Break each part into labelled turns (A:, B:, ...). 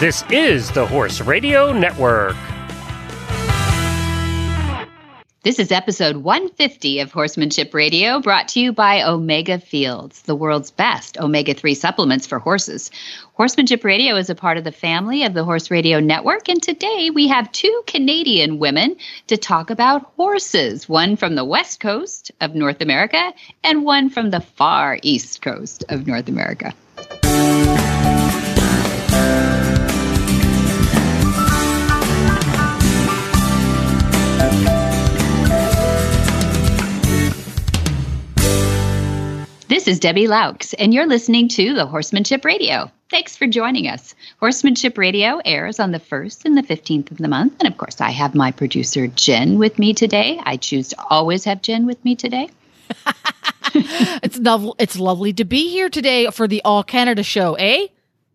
A: This is the Horse Radio Network.
B: This is episode 150 of Horsemanship Radio, brought to you by Omega Fields, the world's best omega 3 supplements for horses. Horsemanship Radio is a part of the family of the Horse Radio Network, and today we have two Canadian women to talk about horses one from the west coast of North America and one from the far east coast of North America. This is Debbie Laux, and you're listening to the Horsemanship Radio. Thanks for joining us. Horsemanship Radio airs on the 1st and the 15th of the month. And of course, I have my producer, Jen, with me today. I choose to always have Jen with me today.
C: it's, novel, it's lovely to be here today for the All Canada show, eh?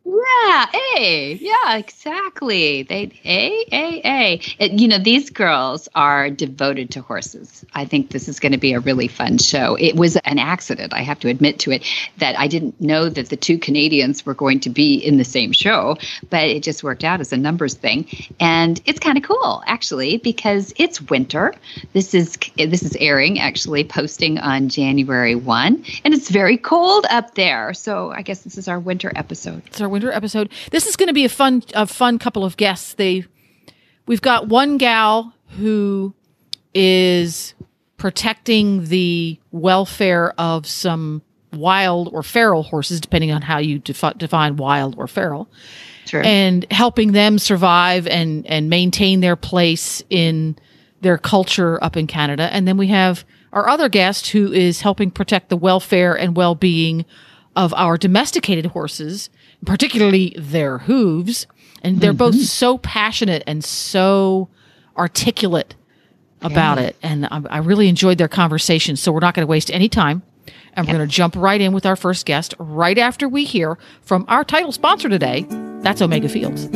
B: Yeah, A. Yeah, exactly. They A A A. It, you know, these girls are devoted to horses. I think this is going to be a really fun show. It was an accident, I have to admit to it, that I didn't know that the two Canadians were going to be in the same show, but it just worked out as a numbers thing. And it's kind of cool actually because it's winter. This is this is airing actually posting on January 1 and it's very cold up there. So I guess this is our winter episode.
C: It's our winter episode. This is going to be a fun, a fun couple of guests. They, we've got one gal who is protecting the welfare of some wild or feral horses, depending on how you defi- define wild or feral,
B: Sure.
C: and helping them survive and and maintain their place in their culture up in Canada. And then we have our other guest who is helping protect the welfare and well being of our domesticated horses particularly their hooves. And they're mm-hmm. both so passionate and so articulate about it. And I, I really enjoyed their conversation. So we're not going to waste any time. And we're going to jump right in with our first guest right after we hear from our title sponsor today. That's Omega Fields.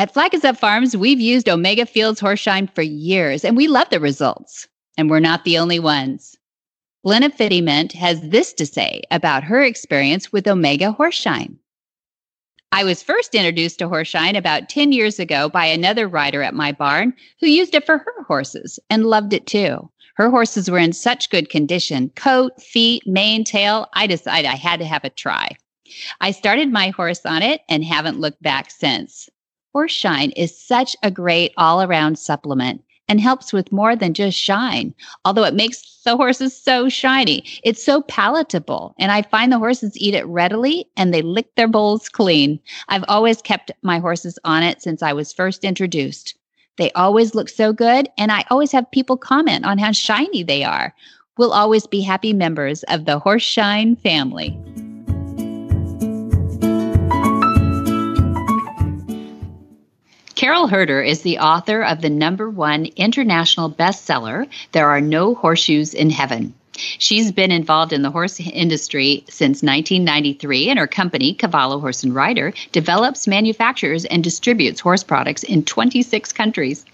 B: At Flag Farms, we've used Omega Fields Horseshine for years, and we love the results. And we're not the only ones. Glenna Fittiment has this to say about her experience with Omega Horseshine. I was first introduced to Horseshine about 10 years ago by another rider at my barn who used it for her horses and loved it too. Her horses were in such good condition coat, feet, mane, tail. I decided I had to have a try. I started my horse on it and haven't looked back since. Horseshine is such a great all around supplement and helps with more than just shine, although it makes the horses so shiny. It's so palatable, and I find the horses eat it readily and they lick their bowls clean. I've always kept my horses on it since I was first introduced. They always look so good, and I always have people comment on how shiny they are. We'll always be happy members of the Horse Shine family. Carole Herder is the author of the number one international bestseller, There Are No Horseshoes in Heaven. She's been involved in the horse industry since 1993, and her company, Cavallo Horse and Rider, develops, manufactures, and distributes horse products in 26 countries.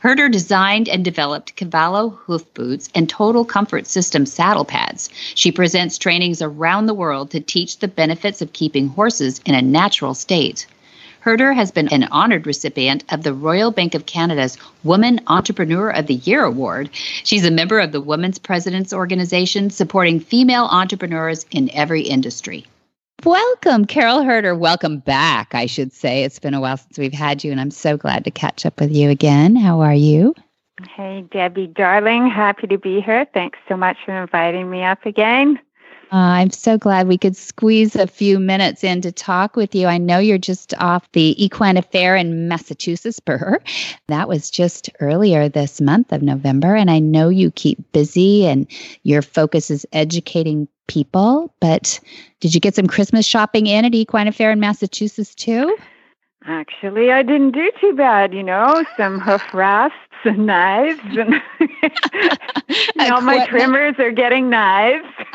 B: Herder designed and developed Cavallo hoof boots and Total Comfort System saddle pads. She presents trainings around the world to teach the benefits of keeping horses in a natural state. Herder has been an honored recipient of the Royal Bank of Canada's Woman Entrepreneur of the Year award. She's a member of the Women's Presidents Organization, supporting female entrepreneurs in every industry. Welcome, Carole Herder. Welcome back, I should say. It's been a while since we've had you, and I'm so glad to catch up with you again. How are you?
D: Hey, Debbie, darling. Happy to be here. Thanks so much for inviting me up again.
B: Uh, I'm so glad we could squeeze a few minutes in to talk with you. I know you're just off the Equine Affaire in Massachusetts Burr. That was just earlier this month of November. And I know you keep busy and your focus is educating people. But did you get some Christmas shopping in at Equine Affaire in Massachusetts too?
D: Actually, I didn't do too bad, you know, some hoof rasps and knives and all my trimmers are getting knives.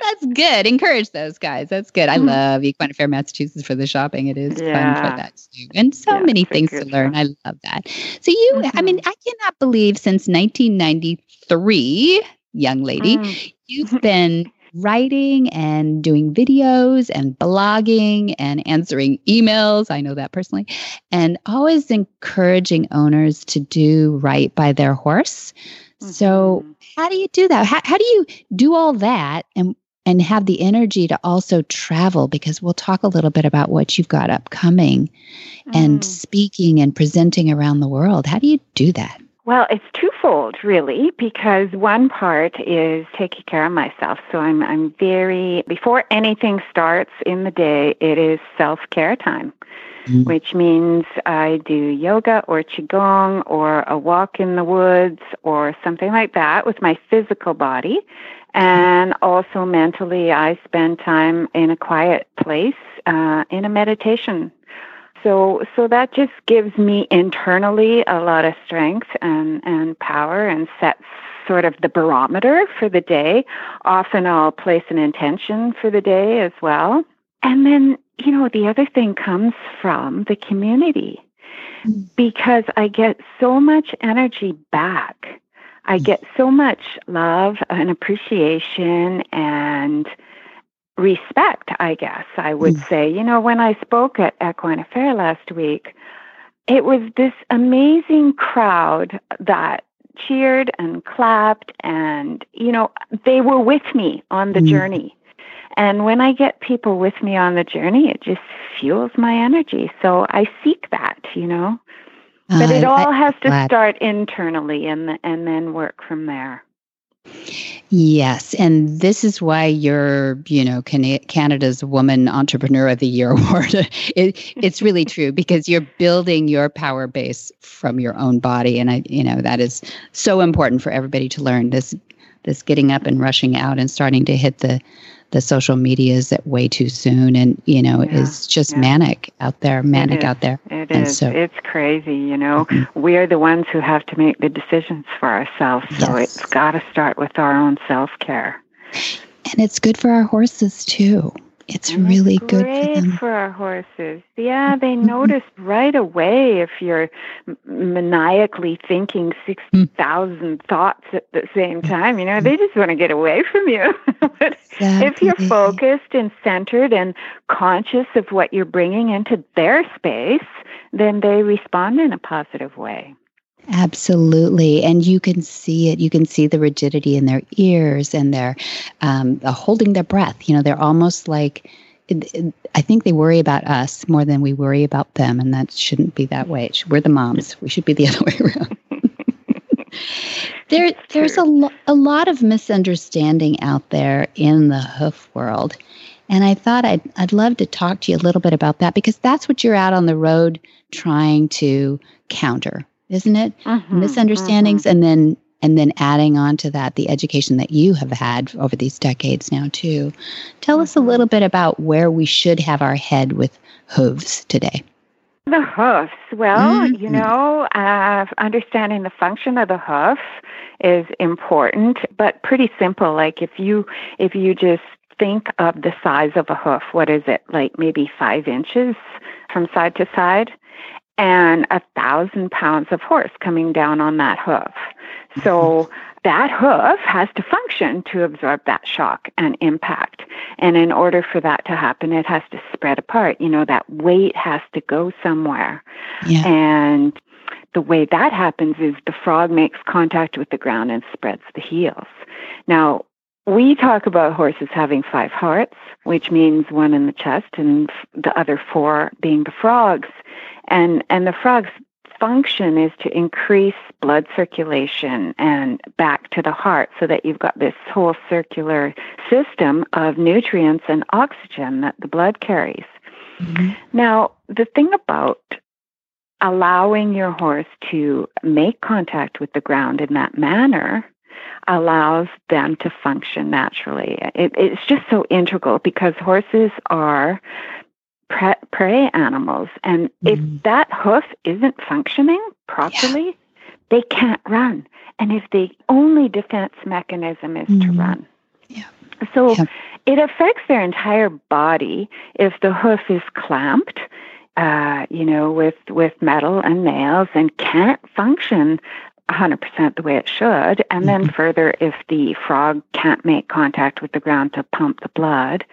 B: That's good. Encourage those guys. That's good. I mm-hmm. love Equine Fair, Massachusetts for the shopping. It is yeah. fun for that too. And so yeah, many things to learn. Fun. I love that. So you, mm-hmm. I mean, mm-hmm. I cannot believe since 1993, young lady, mm. you've been writing and doing videos and blogging and answering emails. I know that personally. And always encouraging owners to do right by their horse. Mm-hmm. So, how do you do that? How, how do you do all that and and have the energy to also travel because we'll talk a little bit about what you've got upcoming mm. and speaking and presenting around the world. How do you do that?
D: Well, it's twofold, really, because one part is taking care of myself. So I'm I'm very before anything starts in the day, it is self care time, mm-hmm. which means I do yoga or qigong or a walk in the woods or something like that with my physical body, and also mentally, I spend time in a quiet place uh, in a meditation so so that just gives me internally a lot of strength and and power and sets sort of the barometer for the day. Often i'll place an intention for the day as well. And then you know the other thing comes from the community mm. because i get so much energy back. I mm. get so much love and appreciation and respect, I guess I would mm. say. You know, when I spoke at Equine Affaire last week, it was this amazing crowd that cheered and clapped and you know they were with me on the mm. journey and when i get people with me on the journey it just fuels my energy so i seek that you know but uh, it all I, has to glad. start internally and and then work from there
B: Yes, and this is why you're, you know, Canada's Woman Entrepreneur of the Year award. it, it's really true because you're building your power base from your own body, and I, you know, that is so important for everybody to learn. This, this getting up and rushing out and starting to hit the the social medias at way too soon and you know yeah, is just yeah. manic out there manic out there
D: it and is. So, it's crazy you know mm-hmm. we are the ones who have to make the decisions for ourselves so yes. it's got to start with our own self-care
B: and it's good for our horses too it's and really good
D: for
B: them.
D: for our horses. Yeah, they mm-hmm. notice right away if you're maniacally thinking 60,000 mm. thoughts at the same time. You know, they just want to get away from you. but exactly. if you're focused and centered and conscious of what you're bringing into their space, then they respond in a positive way.
B: Absolutely. And you can see it. You can see the rigidity in their ears and their um, holding their breath. You know, they're almost like, I think they worry about us more than we worry about them. And that shouldn't be that way. We're the moms. We should be the other way around. there, there's a, lo- a lot of misunderstanding out there in the hoof world. And I thought I'd, I'd love to talk to you a little bit about that because that's what you're out on the road trying to counter isn't it? Mm-hmm, Misunderstandings mm-hmm. and then and then adding on to that the education that you have had over these decades now too. Tell us a mm-hmm. little bit about where we should have our head with hooves today.
D: The hoofs. Well, mm-hmm. you know, uh, understanding the function of the hoof is important, but pretty simple. Like if you if you just think of the size of a hoof, what is it? Like maybe five inches from side to side and a thousand pounds of horse coming down on that hoof. So mm-hmm. that hoof has to function to absorb that shock and impact. And in order for that to happen, it has to spread apart. You know, that weight has to go somewhere. Yeah. And the way that happens is the frog makes contact with the ground and spreads the heels. Now, we talk about horses having five hearts, which means one in the chest and the other four being the frogs. And, and the frog's function is to increase blood circulation and back to the heart so that you've got this whole circular system of nutrients and oxygen that the blood carries. Mm-hmm. Now, the thing about allowing your horse to make contact with the ground in that manner allows them to function naturally. It, it's just so integral because horses are pre- prey animals. And mm-hmm. if that hoof isn't functioning properly, yeah. they can't run. And if the only defense mechanism is mm-hmm. to run.
B: Yeah.
D: So yeah. it affects their entire body if the hoof is clamped. Uh, you know, with with metal and nails, and can't function 100% the way it should. And mm-hmm. then further, if the frog can't make contact with the ground to pump the blood.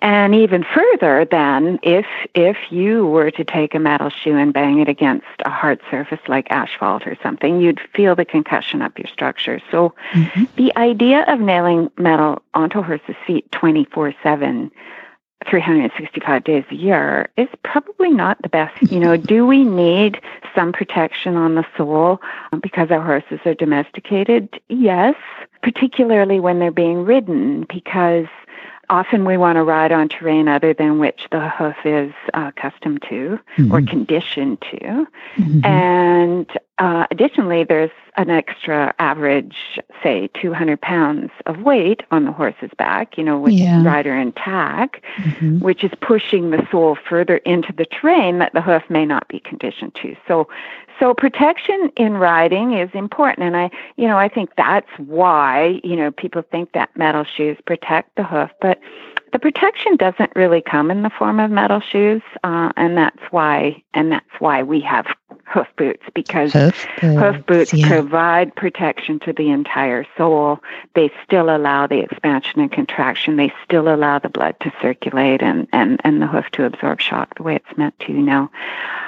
D: And even further, then, if if you were to take a metal shoe and bang it against a hard surface like asphalt or something, you'd feel the concussion up your structure. So, mm-hmm. the idea of nailing metal onto horse's feet twenty four seven 365 days a year is probably not the best. You know, do we need some protection on the sole because our horses are domesticated? Yes, particularly when they're being ridden because often we want to ride on terrain other than which the hoof is uh, accustomed to mm-hmm. or conditioned to. Mm-hmm. And uh, additionally, there's an extra average, say, 200 pounds of weight on the horse's back, you know, with yeah. rider and tack, mm-hmm. which is pushing the sole further into the terrain that the hoof may not be conditioned to. So, so protection in riding is important, and I, you know, I think that's why you know people think that metal shoes protect the hoof, but the protection doesn't really come in the form of metal shoes, uh, and that's why and that's why we have hoof boots because hoof boots, hoof boots yeah. provide protection to the entire sole. They still allow the expansion and contraction. They still allow the blood to circulate and and and the hoof to absorb shock the way it's meant to. Now,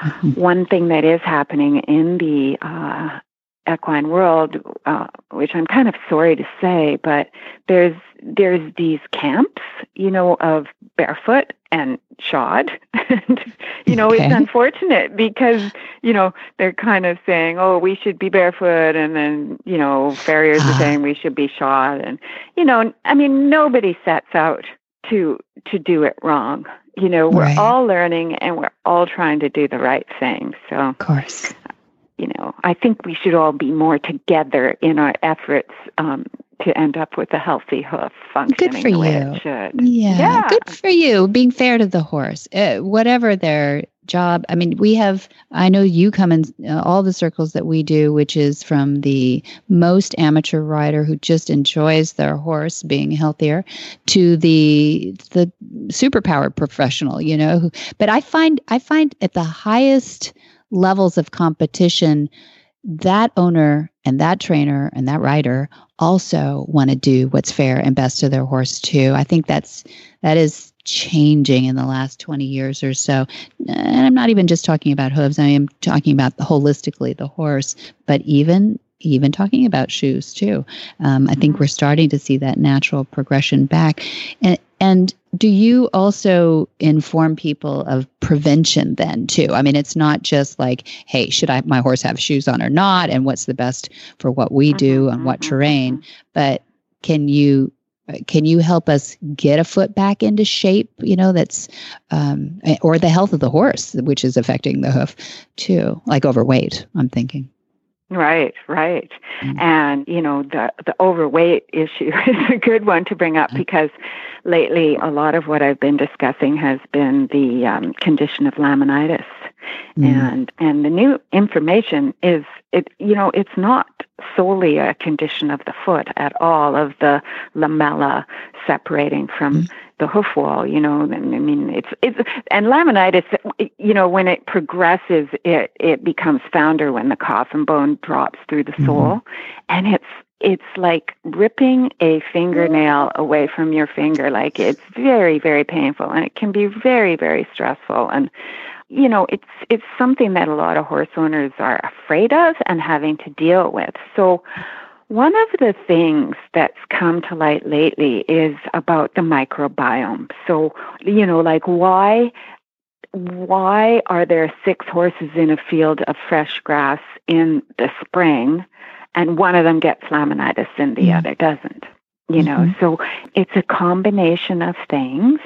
D: mm-hmm. one thing that is happening in the uh, equine world, uh, which I'm kind of sorry to say, but there's there's these camps, you know, of barefoot and shod. and, you know, okay. it's unfortunate because, you know, they're kind of saying, oh, we should be barefoot. And then, you know, farriers are ah. saying we should be shod. And, you know, I mean, nobody sets out to to do it wrong. You know, we're right. all learning and we're all trying to do the right thing. So,
B: of course,
D: you know, I think we should all be more together in our efforts um, to end up with a healthy hoof functioning
B: good for
D: the way
B: you.
D: it should.
B: Yeah, yeah, good for you. Being fair to the horse, uh, whatever their job. I mean, we have. I know you come in uh, all the circles that we do, which is from the most amateur rider who just enjoys their horse being healthier, to the the superpowered professional. You know, but I find I find at the highest levels of competition, that owner and that trainer and that rider also want to do what's fair and best to their horse too. I think that's that is changing in the last 20 years or so. And I'm not even just talking about hooves. I am talking about the holistically the horse, but even even talking about shoes too. Um, I think mm-hmm. we're starting to see that natural progression back. And and do you also inform people of prevention then too? I mean, it's not just like, hey, should I my horse have shoes on or not, and what's the best for what we do and what mm-hmm, terrain, mm-hmm. but can you can you help us get a foot back into shape you know that's um, or the health of the horse which is affecting the hoof too like overweight i'm thinking
D: Right, right. Mm-hmm. And, you know, the, the overweight issue is a good one to bring up mm-hmm. because lately a lot of what I've been discussing has been the um, condition of laminitis. Mm-hmm. And and the new information is it you know, it's not solely a condition of the foot at all, of the lamella separating from mm-hmm the hoof wall, you know, and I mean, it's, it's, and laminitis, you know, when it progresses, it, it becomes founder when the coffin bone drops through the mm-hmm. sole. And it's, it's like ripping a fingernail away from your finger. Like it's very, very painful and it can be very, very stressful. And, you know, it's, it's something that a lot of horse owners are afraid of and having to deal with. So, one of the things that's come to light lately is about the microbiome. So, you know, like why why are there six horses in a field of fresh grass in the spring and one of them gets laminitis and the mm-hmm. other doesn't? You know, mm-hmm. so it's a combination of things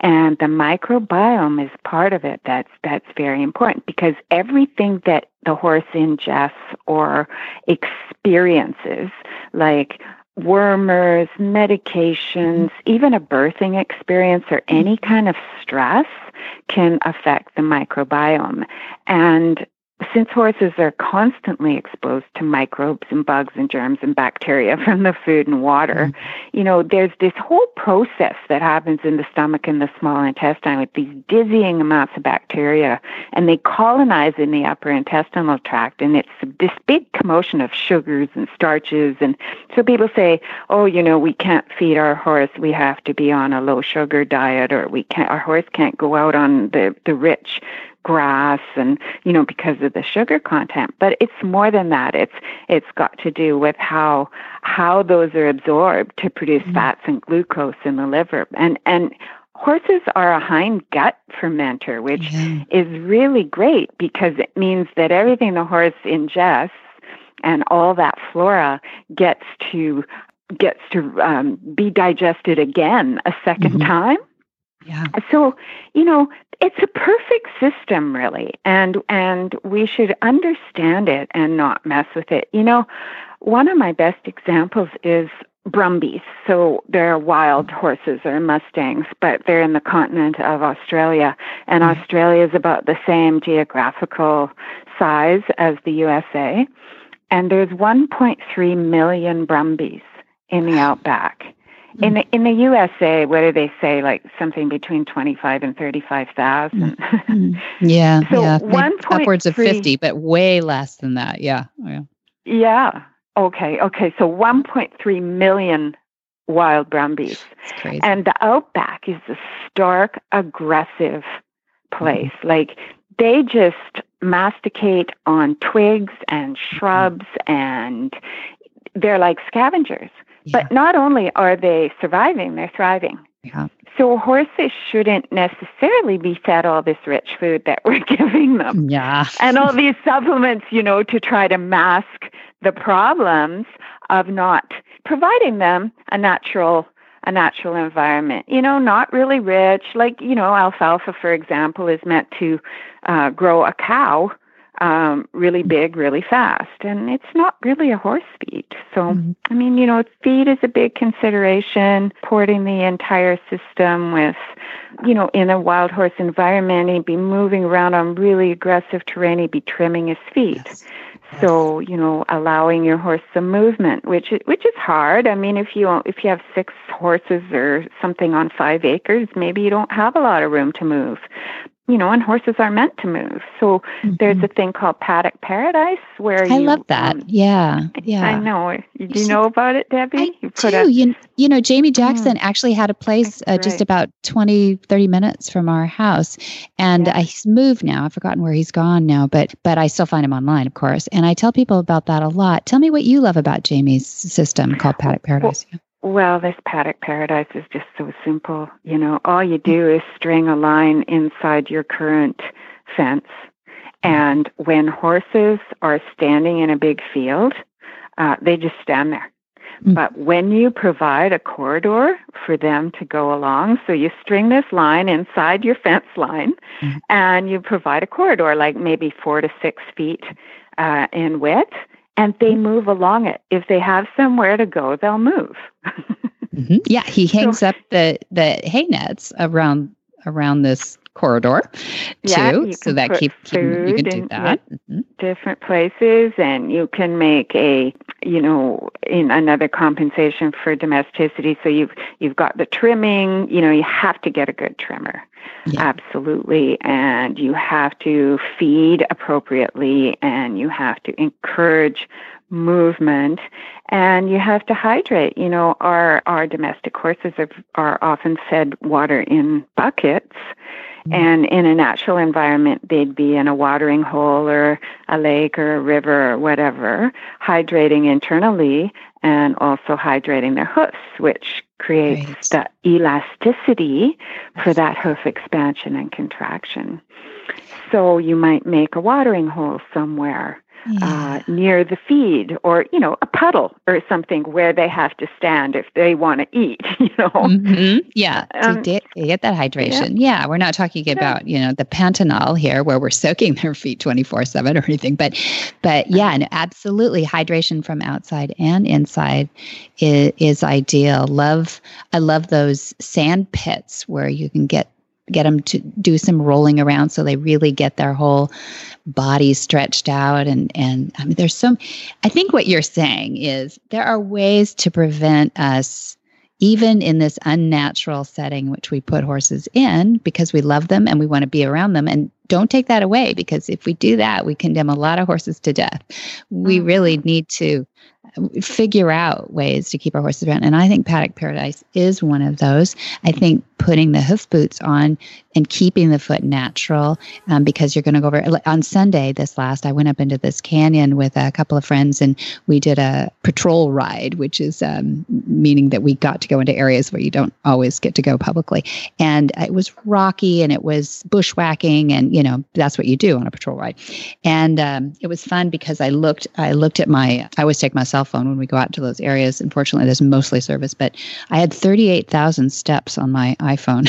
D: and the microbiome is part of it that's that's very important because everything that the horse ingests or experiences like wormers, medications, even a birthing experience or any kind of stress can affect the microbiome. And since horses are constantly exposed to microbes and bugs and germs and bacteria from the food and water, mm-hmm. you know, there's this whole process that happens in the stomach and the small intestine with these dizzying amounts of bacteria, and they colonize in the upper intestinal tract, and it's this big commotion of sugars and starches. And so people say, oh, you know, we can't feed our horse, we have to be on a low sugar diet, or we can't, our horse can't go out on the, the rich grass and you know because of the sugar content but it's more than that it's it's got to do with how how those are absorbed to produce mm-hmm. fats and glucose in the liver and and horses are a hind gut fermenter which yeah. is really great because it means that everything the horse ingests and all that flora gets to gets to um, be digested again a 2nd mm-hmm. time
B: yeah.
D: So, you know, it's a perfect system really and and we should understand it and not mess with it. You know, one of my best examples is Brumbies. So they're wild horses or mustangs, but they're in the continent of Australia. And mm-hmm. Australia is about the same geographical size as the USA. And there's 1.3 million Brumbies in the outback. In the in the USA, what do they say? Like something between twenty five and thirty five thousand.
B: Mm-hmm. yeah, so yeah, one upwards of fifty, but way less than that. Yeah,
D: yeah. Yeah. Okay. Okay. So one point three million wild Brumbies, and the outback is a stark, aggressive place. Mm-hmm. Like they just masticate on twigs and shrubs, mm-hmm. and they're like scavengers. But not only are they surviving, they're thriving.
B: Yeah.
D: So horses shouldn't necessarily be fed all this rich food that we're giving them.
B: Yeah.
D: and all these supplements, you know, to try to mask the problems of not providing them a natural a natural environment. You know, not really rich. Like, you know, alfalfa, for example, is meant to uh, grow a cow um, really big, really fast. And it's not really a horse feed. So, mm-hmm. I mean, you know, feed is a big consideration, porting the entire system with, you know, in a wild horse environment, he'd be moving around on really aggressive terrain, he'd be trimming his feet. Yes. So you know, allowing your horse some movement, which which is hard. I mean, if you if you have six horses or something on five acres, maybe you don't have a lot of room to move you know, and horses are meant to move. So mm-hmm. there's a thing called paddock paradise where you I
B: you, love that. Um, yeah, yeah.
D: I know. Do you know about it, Debbie?
B: I you do. A, you, you know, Jaime Jackson mm, actually had a place uh, just about 20, 30 minutes from our house, and yeah. he's moved now. I've forgotten where he's gone now, but but I still find him online, of course. And I tell people about that a lot. Tell me what you love about Jaime's system called Paddock Paradise.
D: Well, well, this paddock paradise is just so simple. You know, all you do is string a line inside your current fence. And when horses are standing in a big field, uh, they just stand there. Mm-hmm. But when you provide a corridor for them to go along, so you string this line inside your fence line mm-hmm. and you provide a corridor like maybe four to six feet uh, in width, and they move along it. If they have somewhere to go, they'll move.
B: mm-hmm. Yeah, he hangs so, up the the hay nets around around this corridor too, yeah, so that keep, keep you can do that.
D: Mm-hmm. Different places, and you can make a you know in another compensation for domesticity. So you've you've got the trimming. You know, you have to get a good trimmer. Yeah. Absolutely. And you have to feed appropriately and you have to encourage movement and you have to hydrate. You know, our, our domestic horses are, are often fed water in buckets. Mm-hmm. And in a natural environment, they'd be in a watering hole or a lake or a river or whatever, hydrating internally and also hydrating their hoofs, which creates right. the elasticity for that hoof expansion and contraction. So you might make a watering hole somewhere uh, near the feed or, you know, a puddle or something where they have to stand if they want to eat, you know.
B: Mm-hmm. Yeah, um, to get that hydration. Yeah. yeah. we're not talking about, you know, the Pantanal here where we're soaking their feet 24/7 or anything, but but yeah, and absolutely hydration from outside and inside is, is ideal. Love I love those sand pits where you can get get them to do some rolling around so they really get their whole body stretched out. And and I mean there's some I think what you're saying is there are ways to prevent us even in this unnatural setting which we put horses in because we love them and we want to be around them. And don't take that away because if we do that we condemn a lot of horses to death. We mm-hmm. really need to figure out ways to keep our horses around. And I think Paddock Paradise is one of those. I think putting the hoof boots on and keeping the foot natural um, because you're going to go over on Sunday. This last, I went up into this canyon with a couple of friends and we did a patrol ride, which is um, meaning that we got to go into areas where you don't always get to go publicly. And it was rocky and it was bushwhacking, and you know that's what you do on a patrol ride. And um, it was fun because I looked, I looked at my, I always take my cell phone when we go out to those areas. Unfortunately, there's mostly service, but I had 38,000 steps on my iPhone.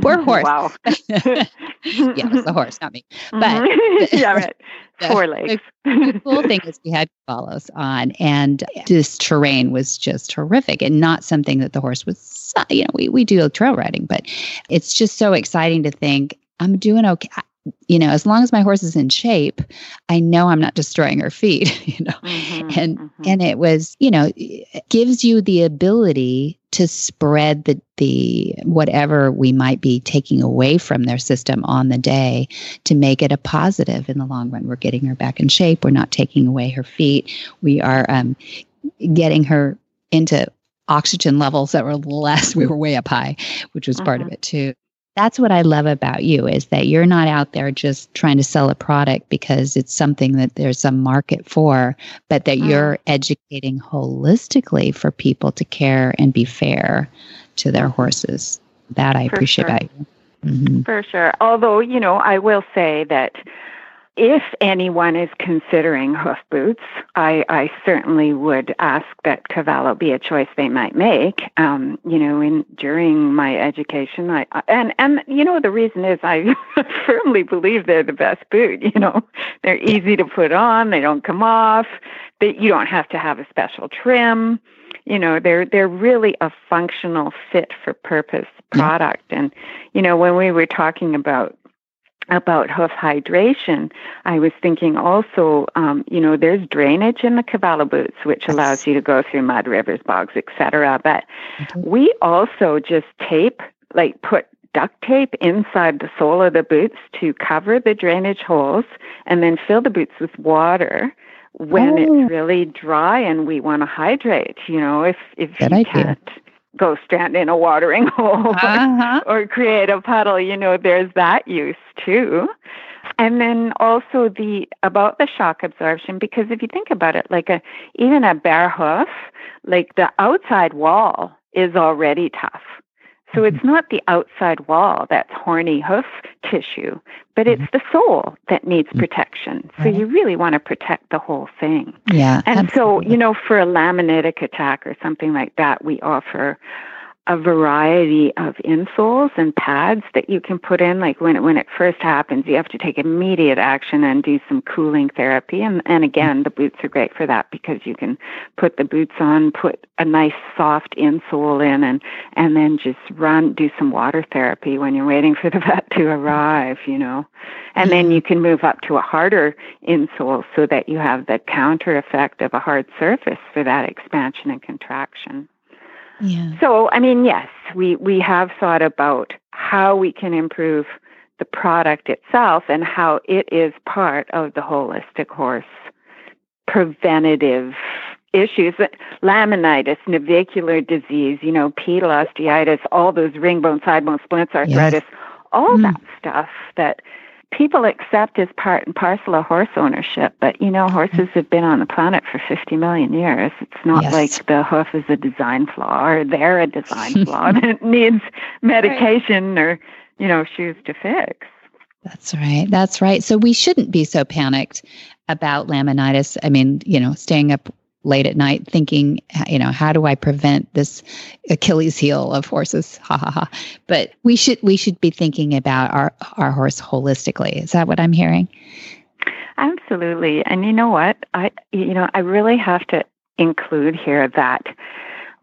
B: Poor horse.
D: Wow.
B: yeah, it's the horse, not me. But
D: mm-hmm. yeah, right. Poor legs.
B: the cool thing is we had follows on, and this terrain was just horrific, and not something that the horse was. You know, we we do trail riding, but it's just so exciting to think I'm doing okay you know, as long as my horse is in shape, I know I'm not destroying her feet, you know. Mm-hmm, and mm-hmm. and it was, you know, gives you the ability to spread the the whatever we might be taking away from their system on the day to make it a positive in the long run. We're getting her back in shape. We're not taking away her feet. We are um, getting her into oxygen levels that were less. We were way up high, which was part of mm-hmm. it too that's what I love about you is that you're not out there just trying to sell a product because it's something that there's a market for, but that mm. you're educating holistically for people to care and be fair to their horses. That I for appreciate sure. about you.
D: Mm-hmm. For sure. Although, you know, I will say that if anyone is considering hoof boots, I, I, certainly would ask that Cavallo be a choice they might make. Um, you know, in during my education, I and and you know the reason is I firmly believe they're the best boot. You know, they're easy to put on, they don't come off, that you don't have to have a special trim. You know, they're they're really a functional fit for purpose product. And you know, when we were talking about about hoof hydration, I was thinking also, um, you know, there's drainage in the Cavallo boots, which allows you to go through mud, rivers, bogs, etc. But mm-hmm. we also just tape, like put duct tape inside the sole of the boots to cover the drainage holes, and then fill the boots with water when oh. it's really dry and we want to hydrate. You know, if if Good you idea. can't go stand in a watering hole uh-huh. or, or create a puddle. You know, there's that use too. And then also the about the shock absorption, because if you think about it, like a even a bare hoof, like the outside wall is already tough. So it's not the outside wall that's horny hoof tissue, but it's mm-hmm. the sole that needs mm-hmm. protection. So you really want to protect the whole thing.
B: Yeah.
D: And absolutely. so, you know, for a laminitic attack or something like that, we offer a variety of insoles and pads that you can put in. Like when it, when it first happens, you have to take immediate action and do some cooling therapy. And, and again, the boots are great for that because you can put the boots on, put a nice soft insole in, and, and then just run, do some water therapy when you're waiting for the vet to arrive, you know. And then you mm-hmm. can move up to a harder insole so that you have the counter effect of a hard surface for that expansion and contraction.
B: Yeah.
D: So, I mean, yes, we, we have thought about how we can improve the product itself and how it is part of the holistic horse preventative issues laminitis navicular disease you know pedal osteitis all those ring bone side bone splints arthritis yes. all mm. that stuff that people accept as part and parcel of horse ownership, but you know, horses have been on the planet for 50 million years. It's not yes. like the hoof is a design flaw or they're a design flaw that it needs medication right. or, you know, shoes to fix.
B: That's right. That's right. So we shouldn't be so panicked about laminitis. I mean, you know, staying up late at night thinking, you know, how do I prevent this Achilles heel of horses? Ha ha ha. But we should we should be thinking about our our horse holistically. Is that what I'm hearing?
D: Absolutely. And you know what? I you know, I really have to include here that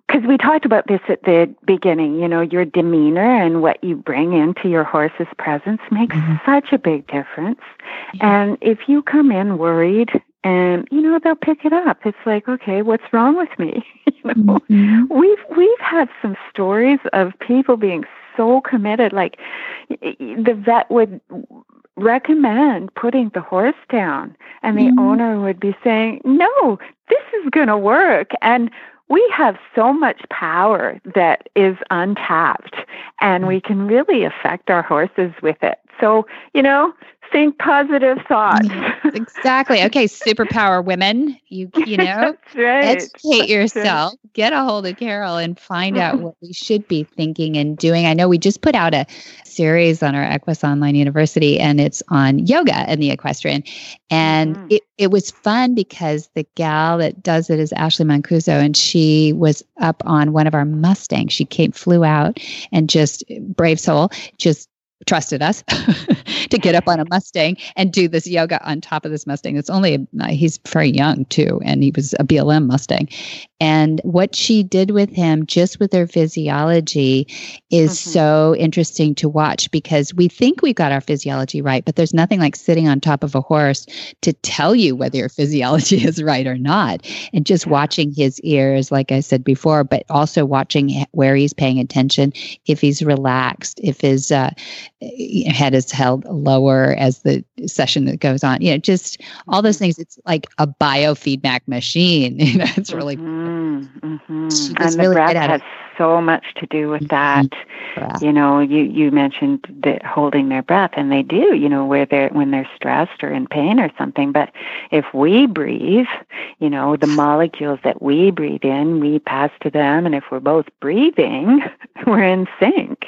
D: because we talked about this at the beginning, you know, your demeanor and what you bring into your horse's presence makes mm-hmm. such a big difference. Yeah. And if you come in worried and you know they'll pick it up. It's like okay what's wrong with me? You know? Mm-hmm. we've we've had some stories of people being so committed like the vet would recommend putting the horse down and the mm-hmm. owner would be saying no this is going to work. And we have so much power that is untapped and we can really affect our horses with it so you know think positive thoughts.
B: exactly. Okay, superpower women. You you know,
D: right.
B: educate That's yourself. Right. Get a hold of Carole and find out what we should be thinking and doing. I know we just put out a series on our Equus Online University, and it's on yoga and the equestrian. And mm-hmm. it it was fun because the gal that does it is Ashley Mancuso, and she was up on one of our Mustangs. She came, flew out, and just brave soul, just trusted us to get up on a Mustang and do this yoga on top of this Mustang. It's only, he's very young too, and he was a BLM Mustang. And what she did with him, just with their physiology, is mm-hmm. so interesting to watch because we think we've got our physiology right, but there's nothing like sitting on top of a horse to tell you whether your physiology is right or not. And just watching his ears, like I said before, but also watching where he's paying attention, if he's relaxed, if his uh, head is held lower as the session that goes on, you know, just all those things. It's like a biofeedback machine. You know, it's really. Mm-hmm
D: Mm-hmm. and the breath has so much to do with that. Mm-hmm. You know, you you mentioned that holding their breath, and they do. You know, where they're when they're stressed or in pain or something. But if we breathe, you know, the molecules that we breathe in, we pass to them, and if we're both breathing, we're in sync.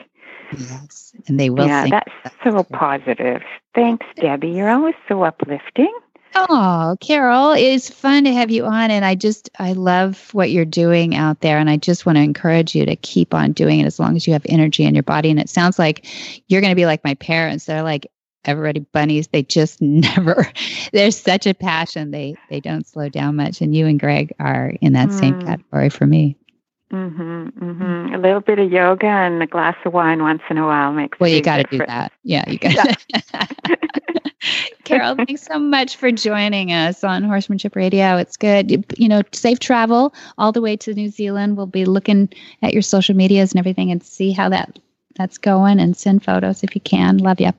B: Yes, and they will.
D: Yeah, that's so positive. Thanks, Debbie. You're always so uplifting.
B: Oh, Carole, it's fun to have you on. And I just, I love what you're doing out there. And I just want to encourage you to keep on doing it as long as you have energy in your body. And it sounds like you're going to be like my parents. They're like, everybody bunnies they just never there's such a passion they they don't slow down much and you and greg are in that mm. same category for me
D: Mm-hmm, mm-hmm. A little bit of yoga and a glass of wine once in a while makes.
B: Well, you got to do that. Yeah, you got. Yeah. Carole, thanks so much for joining us on Horsemanship Radio. It's good. You, you, know, safe travel all the way to New Zealand. We'll be looking at your social medias and everything and see how that that's going and send photos if you can. Love you.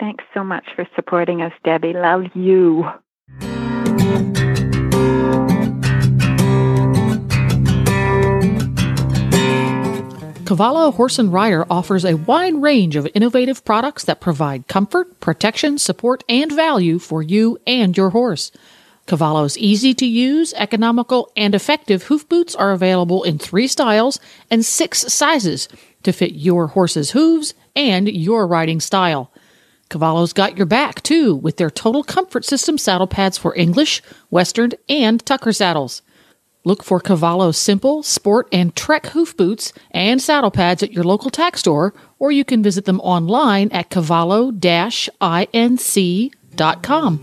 D: Thanks so much for supporting us, Debbie. Love you.
C: Cavallo Horse and Rider offers a wide range of innovative products that provide comfort, protection, support, and value for you and your horse. Cavallo's easy to use, economical, and effective hoof boots are available in three styles and six sizes to fit your horse's hooves and your riding style. Cavallo's got your back too with their total comfort system saddle pads for English, Western, and Tucker saddles. Look for Cavallo Simple, Sport, and Trek hoof boots and saddle pads at your local tack store, or you can visit them online at cavallo-inc.com.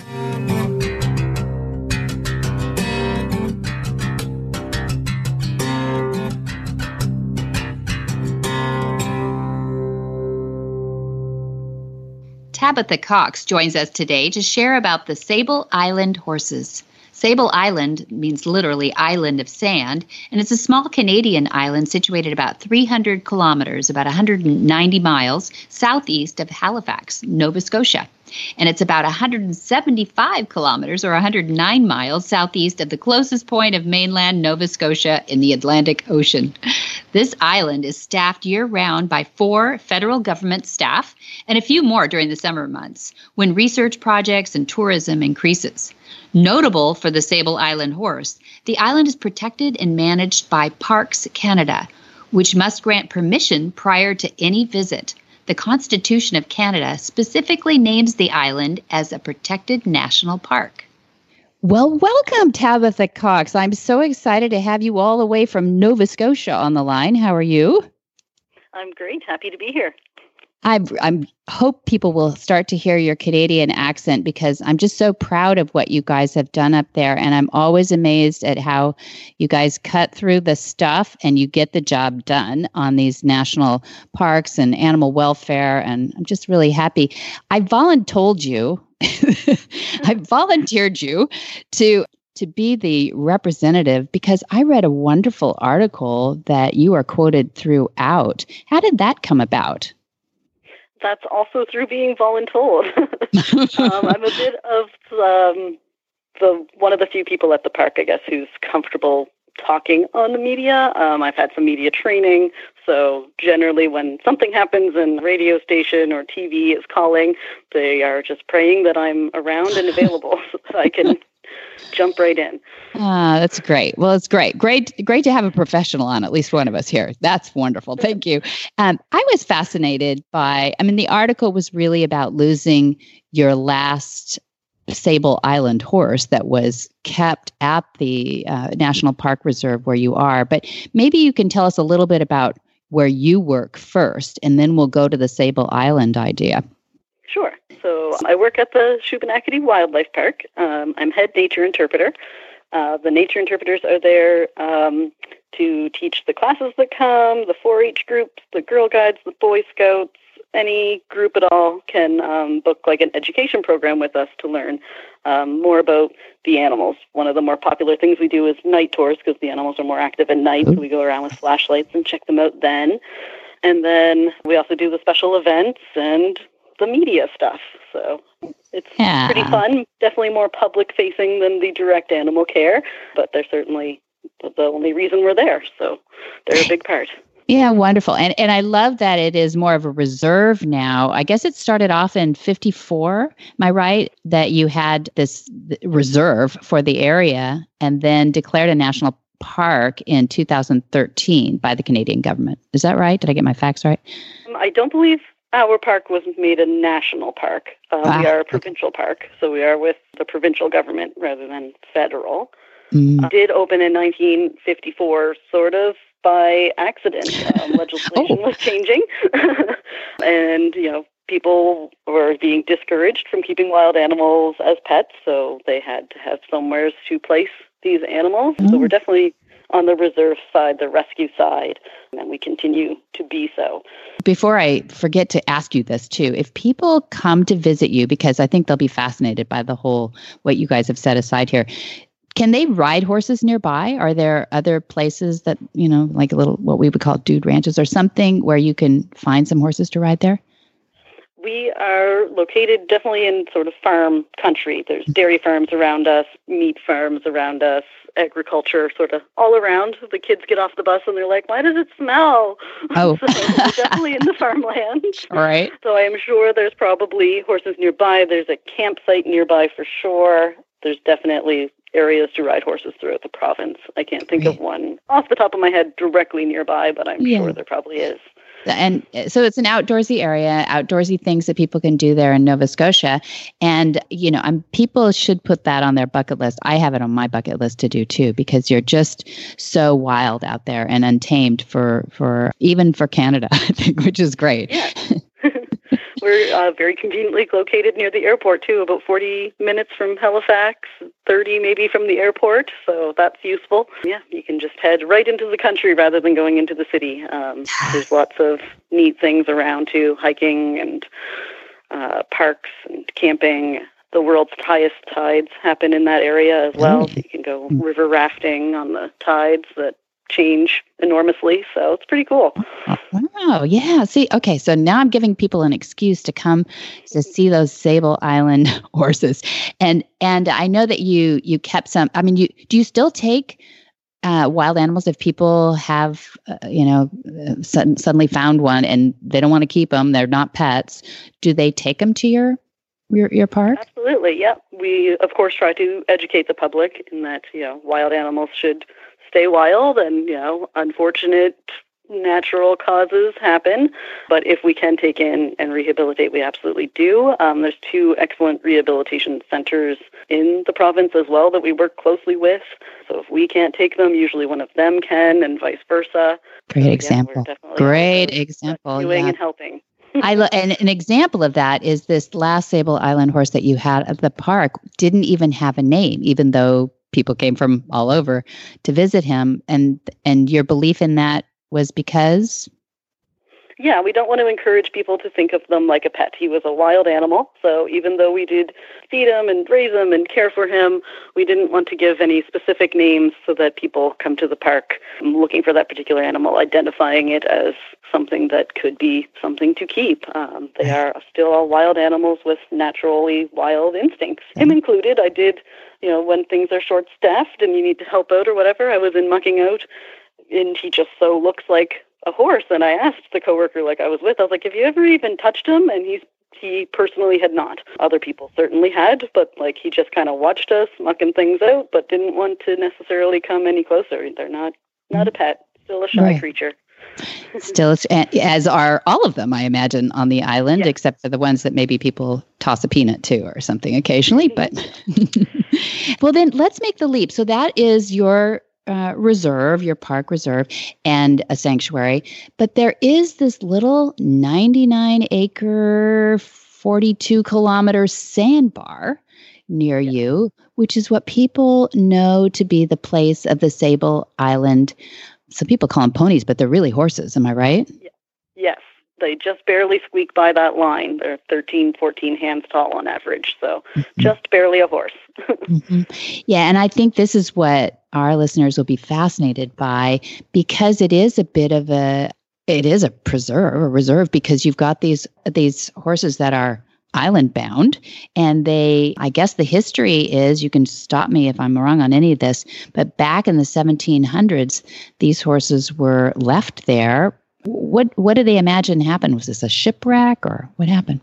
B: Tabitha Cox joins us today to share about the Sable Island horses. Sable Island means literally island of sand, and it's a small Canadian island situated about 300 kilometers, about 190 miles southeast of Halifax, Nova Scotia. And it's about 175 kilometers or 109 miles southeast of the closest point of mainland Nova Scotia in the Atlantic Ocean. This island is staffed year round by four federal government staff and a few more during the summer months when research projects and tourism increases. Notable for the Sable Island horse, the island is protected and managed by Parks Canada, which must grant permission prior to any visit. The Constitution of Canada specifically names the island as a protected national park. Well, welcome, Tabitha Cox. I'm so excited to have you all the way from Nova Scotia on the line. How are you?
E: I'm great. Happy to be here.
B: I I'm hope people will start to hear your Canadian accent because I'm just so proud of what you guys have done up there and I'm always amazed at how you guys cut through the stuff and you get the job done on these national parks and animal welfare and I'm just really happy. I voluntold you I volunteered you to to be the representative because I read a wonderful article that you are quoted throughout. How did that come about?
E: That's also through being voluntold. um, I'm a bit of um, the one of the few people at the park, I guess, who's comfortable talking on the media. Um, I've had some media training, so generally, when something happens and radio station or TV is calling, they are just praying that I'm around and available so I can jump right in.
B: Ah, that's great. Well, it's great. Great, great to have a professional on, at least one of us here. That's wonderful. Thank you. Um, I was fascinated by, I mean, the article was really about losing your last Sable Island horse that was kept at the uh, National Park Reserve where you are. But maybe you can tell us a little bit about where you work first, and then we'll go to the Sable Island idea.
E: Sure. So I work at the Shubenacadie Wildlife Park. Um, I'm head nature interpreter. Uh, the nature interpreters are there um, to teach the classes that come, the 4 H groups, the Girl Guides, the Boy Scouts. Any group at all can um, book like an education program with us to learn um, more about the animals. One of the more popular things we do is night tours because the animals are more active at night. So we go around with flashlights and check them out then. And then we also do the special events and the media stuff. So it's yeah. pretty fun. Definitely more public facing than the direct animal care, but they're certainly the only reason we're there. So they're a big part.
B: Yeah, wonderful. And and I love that it is more of a reserve now. I guess it started off in 54. Am I right that you had this reserve for the area and then declared a national park in 2013 by the Canadian government. Is that right? Did I get my facts right?
E: Um, I don't believe our park was made a national park. Uh, ah, we are a provincial park, so we are with the provincial government rather than federal. Mm. Uh, did open in 1954, sort of by accident. Um, legislation oh. was changing, and you know people were being discouraged from keeping wild animals as pets, so they had to have somewhere to place these animals. Mm. So we're definitely on the reserve side, the rescue side, and we continue to be so.
B: Before I forget to ask you this too, if people come to visit you, because I think they'll be fascinated by the whole what you guys have set aside here. Can they ride horses nearby? Are there other places that, you know, like a little what we would call dude ranches or something where you can find some horses to ride there?
E: we are located definitely in sort of farm country. There's dairy farms around us, meat farms around us, agriculture sort of all around. The kids get off the bus and they're like, "Why does it smell?"
B: Oh,
E: so we're definitely in the farmland.
B: All right.
E: So I am sure there's probably horses nearby. There's a campsite nearby for sure. There's definitely areas to ride horses throughout the province. I can't think of one off the top of my head directly nearby, but I'm yeah. sure there probably is
B: and so it's an outdoorsy area, outdoorsy things that people can do there in Nova Scotia. And, you know, um, people should put that on their bucket list. I have it on my bucket list to do too, because you're just so wild out there and untamed for, for even for Canada, I think, which is great.
E: Yeah. We're uh, very conveniently located near the airport too, about 40 minutes from Halifax, 30 maybe from the airport, so that's useful. Yeah, you can just head right into the country rather than going into the city. Um, there's lots of neat things around too, hiking and uh, parks and camping. The world's highest tides happen in that area as well. So you can go river rafting on the tides that change enormously. So it's pretty cool.
B: Wow. Yeah. See, okay. So now I'm giving people an excuse to come to see those Sable Island horses. And and I know that you you kept some I mean you do you still take uh, wild animals if people have uh, you know uh, sudden, suddenly found one and they don't want to keep them they're not pets do they take them to your your, your park
E: absolutely yeah we of course try to educate the public in that you know wild animals should stay wild and you know unfortunate natural causes happen. But if we can take in and rehabilitate, we absolutely do. Um, there's two excellent rehabilitation centers in the province as well that we work closely with. So if we can't take them, usually one of them can, and vice versa.
B: Great so, example. Great example.
E: Doing
B: yeah.
E: and helping.
B: I lo- and an example of that is this last Sable Island horse that you had at the park didn't even have a name, even though people came from all over to visit him. And and your belief in that was because
E: yeah, we don't want to encourage people to think of them like a pet. He was a wild animal, so even though we did feed him and raise him and care for him, we didn't want to give any specific names so that people come to the park looking for that particular animal, identifying it as something that could be something to keep. Um, they are still all wild animals with naturally wild instincts, him included. I did, you know, when things are short staffed and you need to help out or whatever, I was in mucking out and he just so looks like a horse. And I asked the coworker like I was with, I was like, have you ever even touched him? And he's he personally had not. Other people certainly had, but like he just kind of watched us mucking things out, but didn't want to necessarily come any closer. They're not not a pet, still a shy right. creature.
B: Still, as are all of them, I imagine, on the island, yeah. except for the ones that maybe people toss a peanut to or something occasionally. But well, then let's make the leap. So that is your uh, reserve, your park reserve, and a sanctuary. But there is this little 99 acre, 42 kilometer sandbar near yeah. you, which is what people know to be the place of the Sable Island. Some people call them ponies, but they're really horses. Am I right?
E: Yes they just barely squeak by that line. They're 13, 14 hands tall on average. So mm-hmm. just barely a horse.
B: mm-hmm. Yeah. And I think this is what our listeners will be fascinated by because it is a bit of a, it is a preserve, a reserve, because you've got these, these horses that are island bound and they i guess the history is you can stop me if i'm wrong on any of this but back in the 1700s these horses were left there what what do they imagine happened? Was this a shipwreck or what happened?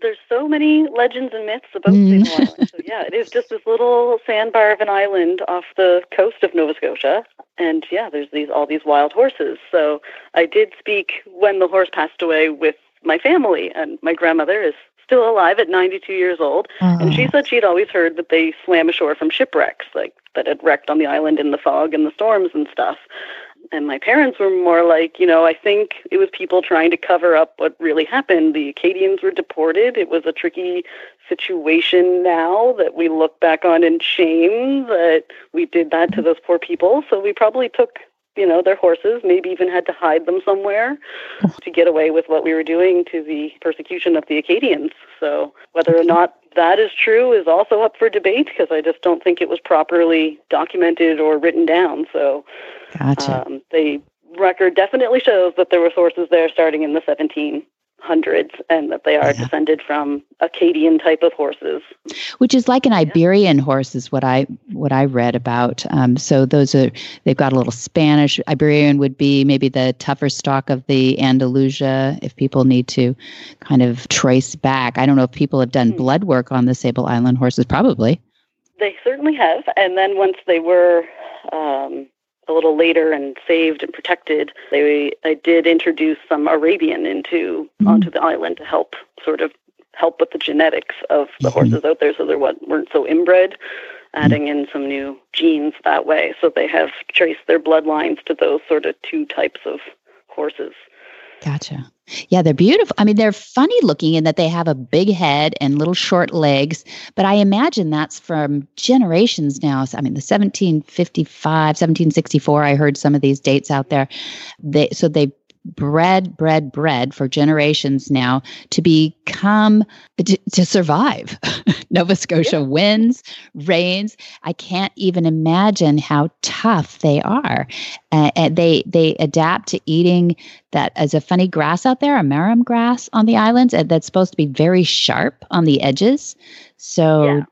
E: There's so many legends and myths about mm. Sable Island. So yeah, it is just this little sandbar of an island off the coast of Nova Scotia. And yeah, there's these all these wild horses. So I did speak when the horse passed away with my family, and my grandmother is still alive at 92 years old. And she ah. said she'd always heard that they swam ashore from shipwrecks, like that had wrecked on the island in the fog and the storms and stuff and my parents were more like, you know, I think it was people trying to cover up what really happened. The Acadians were deported. It was a tricky situation now that we look back on in shame that we did that to those poor people. So we probably took, you know, their horses, maybe even had to hide them somewhere to get away with what we were doing to the persecution of the Acadians. So whether or not that is true is also up for debate because I just don't think it was properly documented or written down. So
B: Gotcha. Um,
E: the record definitely shows that there were sources there starting in the 1700s and that they are yeah. descended from Acadian type of horses.
B: Which is like an Iberian yeah. horse is what I what I read about. Um, so those are they've got a little Spanish. Iberian would be maybe the tougher stock of the Andalusia if people need to kind of trace back. I don't know if people have done mm. blood work on the Sable Island horses. Probably.
E: They certainly have. And then once they were um, a little later and saved and protected, they I did introduce some Arabian into mm-hmm. onto the island to help sort of help with the genetics of the mm-hmm. horses out there, so they weren't so inbred. Adding mm-hmm. in some new genes that way, so they have traced their bloodlines to those sort of two types of horses.
B: Gotcha. Yeah, they're beautiful. I mean, they're funny looking in that they have a big head and little short legs, but I imagine that's from generations now. I mean, the 1755, 1764, I heard some of these dates out there. They so they bred, bred, bred for generations now to become to, to survive. Nova Scotia yeah. winds, rains. I can't even imagine how tough they are. Uh, and they they adapt to eating that as a funny grass out there, a marram grass on the islands, and that's supposed to be very sharp on the edges. So.
E: Yeah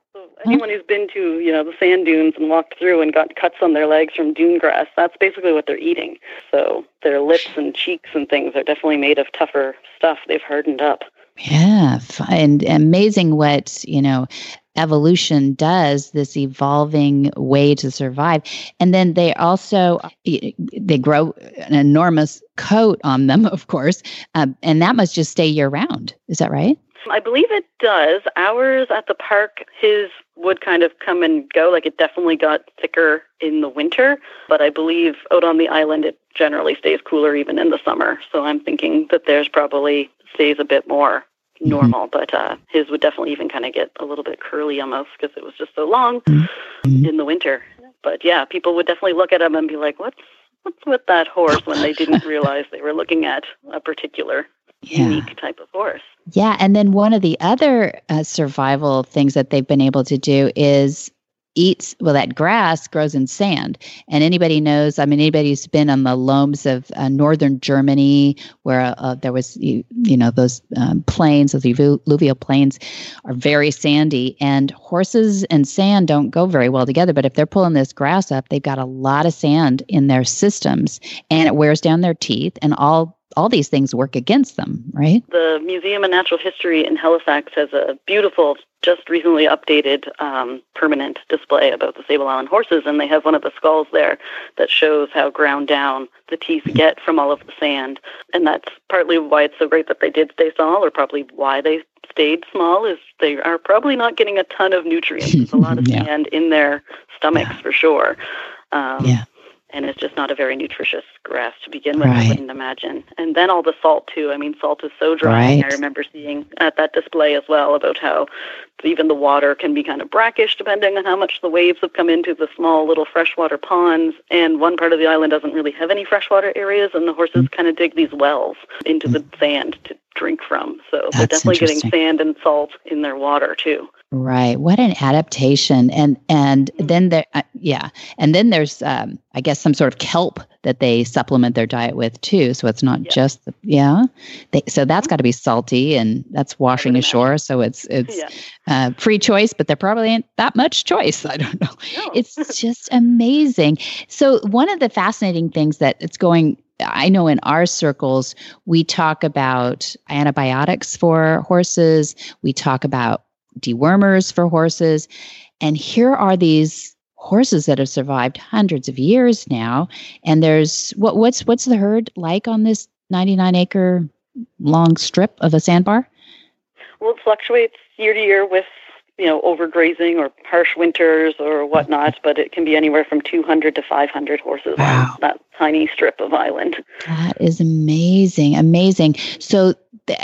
E: anyone who's been to you know the sand dunes and walked through and got cuts on their legs from dune grass that's basically what they're eating. So their lips and cheeks and things are definitely made of tougher stuff they've hardened up.
B: Yeah and amazing what you know evolution does this evolving way to survive. And then they also they grow an enormous coat on them of course um, and that must just stay year round is that right
E: I believe it does. Ours at the park, his would kind of come and go. Like it definitely got thicker in the winter, but I believe out on the island it generally stays cooler even in the summer. So I'm thinking that theirs probably stays a bit more mm-hmm. normal, mm-hmm. but uh, his would definitely even kind of get a little bit curly almost because it was just so long mm-hmm. in the winter. But yeah, people would definitely look at him and be like, "What's what's with that horse?" when they didn't realize they were looking at a particular yeah. unique type of horse.
B: Yeah. And then one of the other uh, survival things that they've been able to do is eats well that grass grows in sand and anybody knows i mean anybody who's been on the loams of uh, northern germany where uh, there was you, you know those um, plains those alluvial plains are very sandy and horses and sand don't go very well together but if they're pulling this grass up they've got a lot of sand in their systems and it wears down their teeth and all all these things work against them, right?
E: The Museum of Natural History in Halifax has a beautiful, just recently updated um, permanent display about the Sable Island horses, and they have one of the skulls there that shows how ground down the teeth get from all of the sand. And that's partly why it's so great that they did stay small, or probably why they stayed small, is they are probably not getting a ton of nutrients. There's a lot of yeah. sand in their stomachs yeah. for sure. Um, yeah and it's just not a very nutritious grass to begin with. Right. I wouldn't imagine. And then all the salt too. I mean, salt is so dry. Right. I remember seeing at that display as well about how even the water can be kind of brackish depending on how much the waves have come into the small little freshwater ponds. And one part of the island doesn't really have any freshwater areas, and the horses mm. kind of dig these wells into mm. the sand to drink from. So That's they're definitely getting sand and salt in their water too.
B: Right. What an adaptation. And and then there uh, yeah. And then there's um I guess some sort of kelp that they supplement their diet with too. So it's not yeah. just the, yeah. They, so that's mm-hmm. got to be salty and that's washing ashore. So it's it's yeah. uh, free choice, but there probably ain't that much choice. I don't know. No. it's just amazing. So one of the fascinating things that it's going I know in our circles, we talk about antibiotics for horses. We talk about dewormers for horses. And here are these horses that have survived hundreds of years now. And there's what what's what's the herd like on this 99 acre long strip of a sandbar?
E: Well, it fluctuates year to year with you know overgrazing or harsh winters or whatnot, but it can be anywhere from 200 to 500 horses wow. on that tiny strip of island.
B: That is amazing, amazing. So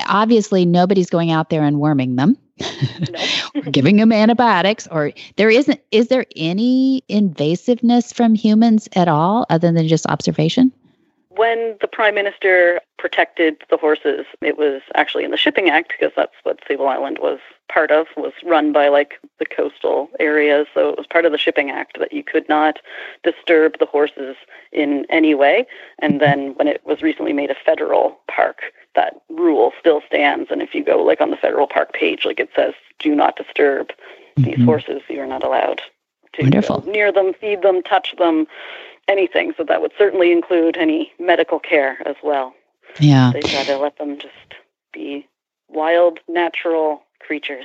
B: obviously nobody's going out there and worming them. giving them antibiotics or there isn't is there any invasiveness from humans at all other than just observation?
E: When the prime minister protected the horses it was actually in the shipping act because that's what sable island was part of was run by like the coastal areas so it was part of the shipping act that you could not disturb the horses in any way. And then when it was recently made a federal park that rule still stands. And if you go like on the federal park page, like it says, do not disturb mm-hmm. these horses. You're not allowed to Wonderful. near them, feed them, touch them, anything. So that would certainly include any medical care as well.
B: Yeah.
E: They try to let them just be wild, natural creatures.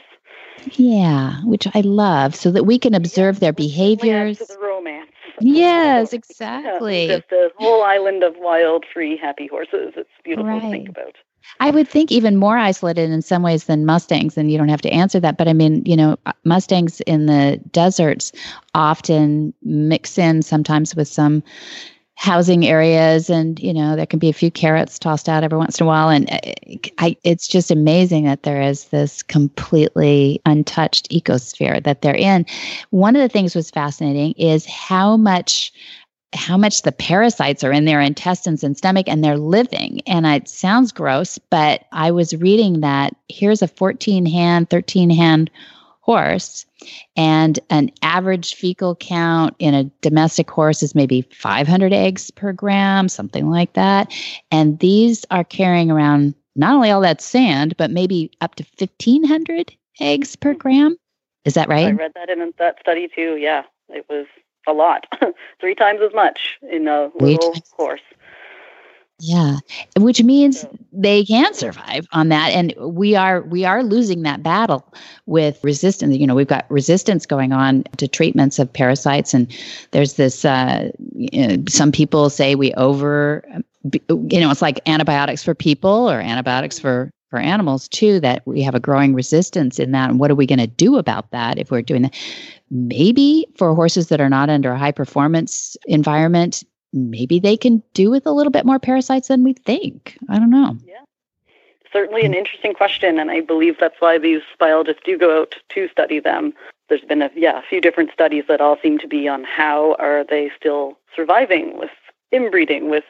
B: Yeah, which I love, so that we can observe their behaviors.
E: The romance.
B: Yes, exactly.
E: Yeah, a whole island of wild, free, happy horses. It's beautiful right. to think about.
B: I would think even more isolated in some ways than Mustangs, and you don't have to answer that. But I mean, you know, uh, Mustangs in the deserts often mix in sometimes with some housing areas and you know there can be a few carrots tossed out every once in a while. And uh, I, it's just amazing that there is this completely untouched ecosphere that they're in. One of the things was fascinating is how much how much the parasites are in their intestines and stomach and they're living. And it sounds gross but i was reading that here's a 14 hand 13 hand horse and an average fecal count in a domestic horse is maybe 500 eggs per gram, something like that. And these are carrying around not only all that sand, but maybe up to 1,500 eggs per mm-hmm. gram. Is that right? I
E: read that in that study too. Yeah, it was a lot, three times as much in a little horse.
B: Yeah, which means they can survive on that, and we are we are losing that battle with resistance. You know, we've got resistance going on to treatments of parasites, and there's this. Uh, you uh, know, some people say we over, um, you know, it's like antibiotics for people or antibiotics mm-hmm. for for animals too. That we have a growing resistance in that, and what are we going to do about that if we're doing that? Maybe for horses that are not under a high performance environment, maybe they can do with a little bit more parasites than we think. I don't know.
E: Yeah. Certainly an interesting question, and I believe that's why these biologists do go out to study them. There's been a yeah a few different studies that all seem to be on how are they still surviving with inbreeding with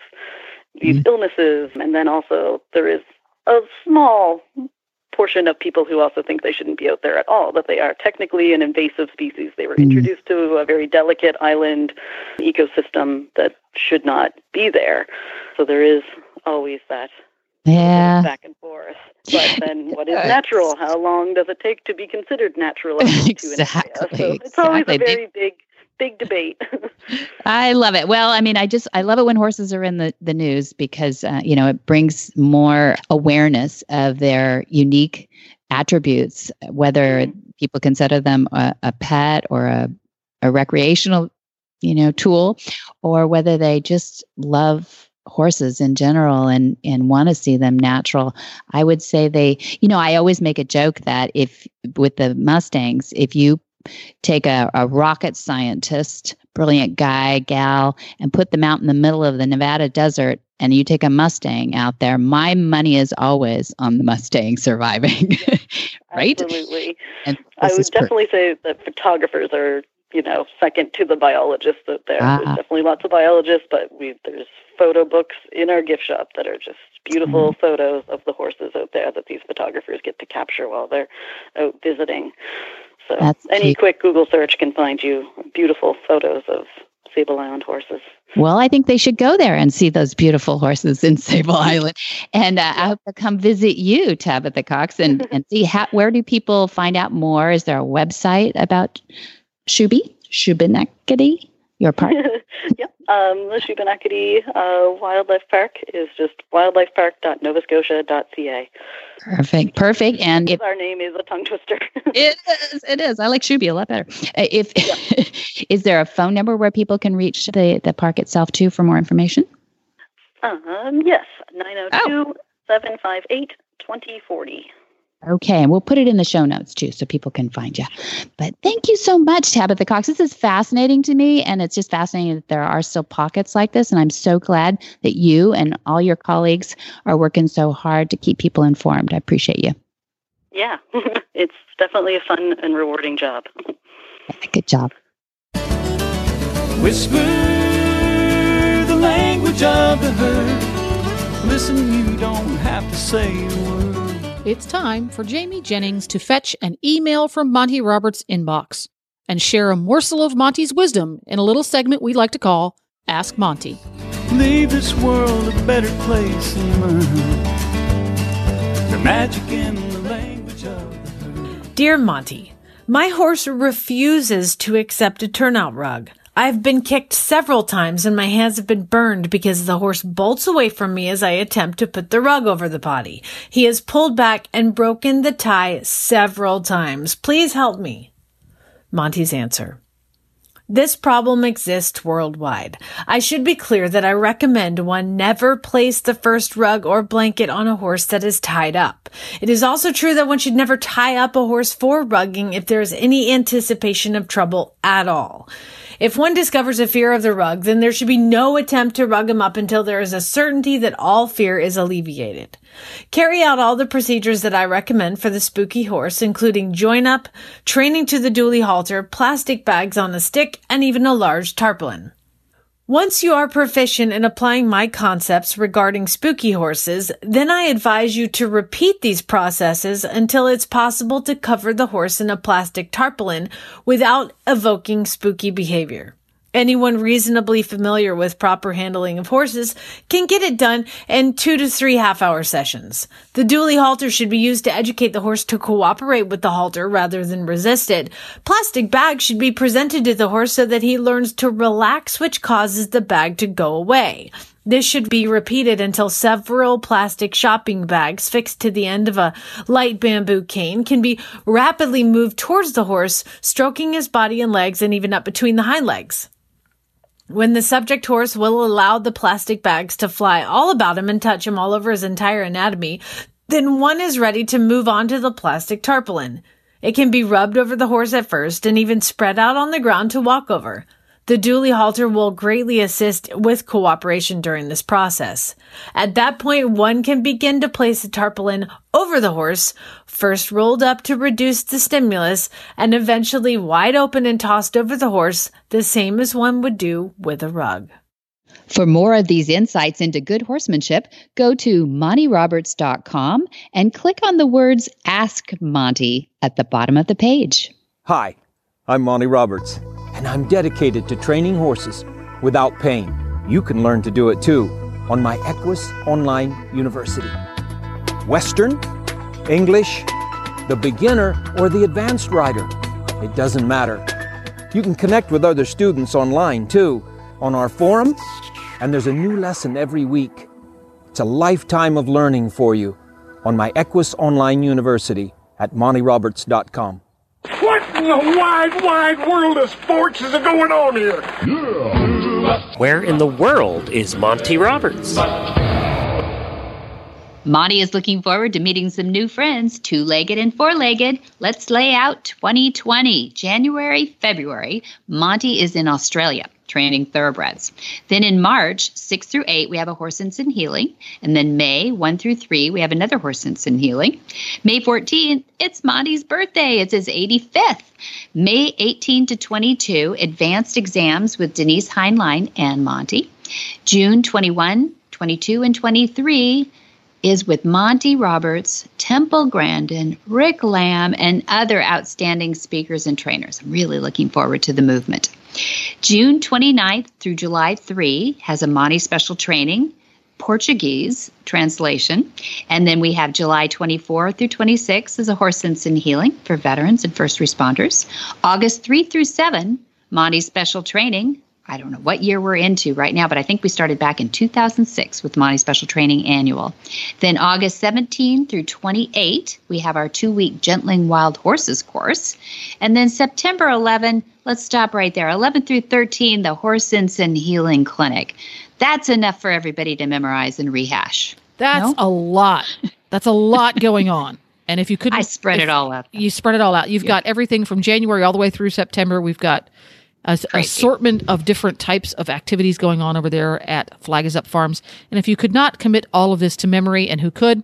E: these mm-hmm. illnesses, and then also there is a small portion of people who also think they shouldn't be out there at all, that they are technically an invasive species. They were mm. introduced to a very delicate island ecosystem that should not be there. So there is always that
B: yeah.
E: back and forth. But then what is natural? How long does it take to be considered natural?
B: exactly.
E: So it's always a very big big debate.
B: I love it. Well, I mean, I just I love it when horses are in the the news because uh, you know it brings more awareness of their unique attributes, whether mm-hmm. people consider them a, a pet or a a recreational, you know, tool, or whether they just love horses in general and and want to see them natural i would say they you know i always make a joke that if with the mustangs if you take a, a rocket scientist, brilliant guy, gal, and put them out in the middle of the Nevada desert and you take a Mustang out there, my money is always on the Mustang surviving. right?
E: Absolutely. And I would definitely per- say that photographers are, you know, second to the biologists out there. Ah. There's definitely lots of biologists, but we there's photo books in our gift shop that are just beautiful mm-hmm. photos of the horses out there that these photographers get to capture while they're out visiting. So That's any cute. quick Google search can find you beautiful photos of Sable Island horses.
B: Well, I think they should go there and see those beautiful horses in Sable Island. And uh, I hope to come visit you, Tabitha Cox, and, and see how, where do people find out more? Is there a website about Shuby, Shubenacadie, your park?
E: yep. Um, the Shubenacadie uh, Wildlife Park is just wildlifepark.novascotia.ca.
B: Perfect, perfect. And
E: if our name is a tongue twister,
B: it is. It is. I like Shuby a lot better. Uh, if yeah. is there a phone number where people can reach the the park itself too for more information?
E: Um, yes, 902 758 2040.
B: Okay, and we'll put it in the show notes too so people can find you. But thank you so much, Tabitha Cox. This is fascinating to me, and it's just fascinating that there are still pockets like this. And I'm so glad that you and all your colleagues are working so hard to keep people informed. I appreciate you.
E: Yeah, it's definitely a fun and rewarding job.
B: Good job.
F: Whisper the language of the herd. Listen, you don't have to say a word.
C: It's time for Jamie Jennings to fetch an email from Monty Roberts' inbox and share a morsel of Monty's wisdom in a little segment we like to call Ask Monty.
F: Leave this world a better place than mine. The magic in the language of the.
G: Dear Monty, my horse refuses to accept a turnout rug. I've been kicked several times and my hands have been burned because the horse bolts away from me as I attempt to put the rug over the potty. He has pulled back and broken the tie several times. Please help me. Monty's answer. This problem exists worldwide. I should be clear that I recommend one never place the first rug or blanket on a horse that is tied up. It is also true that one should never tie up a horse for rugging if there is any anticipation of trouble at all. If one discovers a fear of the rug, then there should be no attempt to rug him up until there is a certainty that all fear is alleviated. Carry out all the procedures that I recommend for the spooky horse, including join up, training to the dually halter, plastic bags on a stick, and even a large tarpaulin. Once you are proficient in applying my concepts regarding spooky horses, then I advise you to repeat these processes until it's possible to cover the horse in a plastic tarpaulin without evoking spooky behavior. Anyone reasonably familiar with proper handling of horses can get it done in two to three half hour sessions. The dually halter should be used to educate the horse to cooperate with the halter rather than resist it. Plastic bags should be presented to the horse so that he learns to relax, which causes the bag to go away. This should be repeated until several plastic shopping bags fixed to the end of a light bamboo cane can be rapidly moved towards the horse, stroking his body and legs and even up between the hind legs. When the subject horse will allow the plastic bags to fly all about him and touch him all over his entire anatomy, then one is ready to move on to the plastic tarpaulin. It can be rubbed over the horse at first and even spread out on the ground to walk over. The dually halter will greatly assist with cooperation during this process. At that point, one can begin to place the tarpaulin over the horse, first rolled up to reduce the stimulus, and eventually wide open and tossed over the horse, the same as one would do with a rug.
B: For more of these insights into good horsemanship, go to montyroberts.com and click on the words Ask Monty at the bottom of the page.
H: Hi, I'm Monty Roberts, and I'm dedicated to training horses without pain. You can learn to do it too on my Equus Online University. Western, English, the beginner, or the advanced rider. It doesn't matter. You can connect with other students online too on our forum and there's a new lesson every week. It's a lifetime of learning for you on my Equus Online University at montyroberts.com.
I: What the wide, wide world of sports is going on here?
A: Where in the world is Monty Roberts?
B: Monty is looking forward to meeting some new friends, two legged and four legged. Let's lay out 2020. January, February, Monty is in Australia training thoroughbreds. Then in March, 6 through 8, we have a horse and healing. And then May, 1 through 3, we have another horse and healing. May 14th, it's Monty's birthday. It's his 85th. May 18 to 22, advanced exams with Denise Heinlein and Monty. June 21, 22, and 23, is with Monty Roberts, Temple Grandin, Rick Lamb, and other outstanding speakers and trainers. I'm really looking forward to the movement. June 29th through July 3 has a Monty special training. Portuguese translation. And then we have July 24 through 26 is a horse sense and healing for veterans and first responders. August 3 through 7, Monty special training I don't know what year we're into right now, but I think we started back in 2006 with Monty Special Training Annual. Then August 17 through 28, we have our two week Gentling Wild Horses course. And then September 11, let's stop right there. 11 through 13, the Horse and Healing Clinic. That's enough for everybody to memorize and rehash.
C: That's no? a lot. That's a lot going on. And if you couldn't,
B: I spread it all out.
C: You spread it all out. You've got everything from January all the way through September. We've got a assortment of different types of activities going on over there at Flag is Up Farms. And if you could not commit all of this to memory, and who could,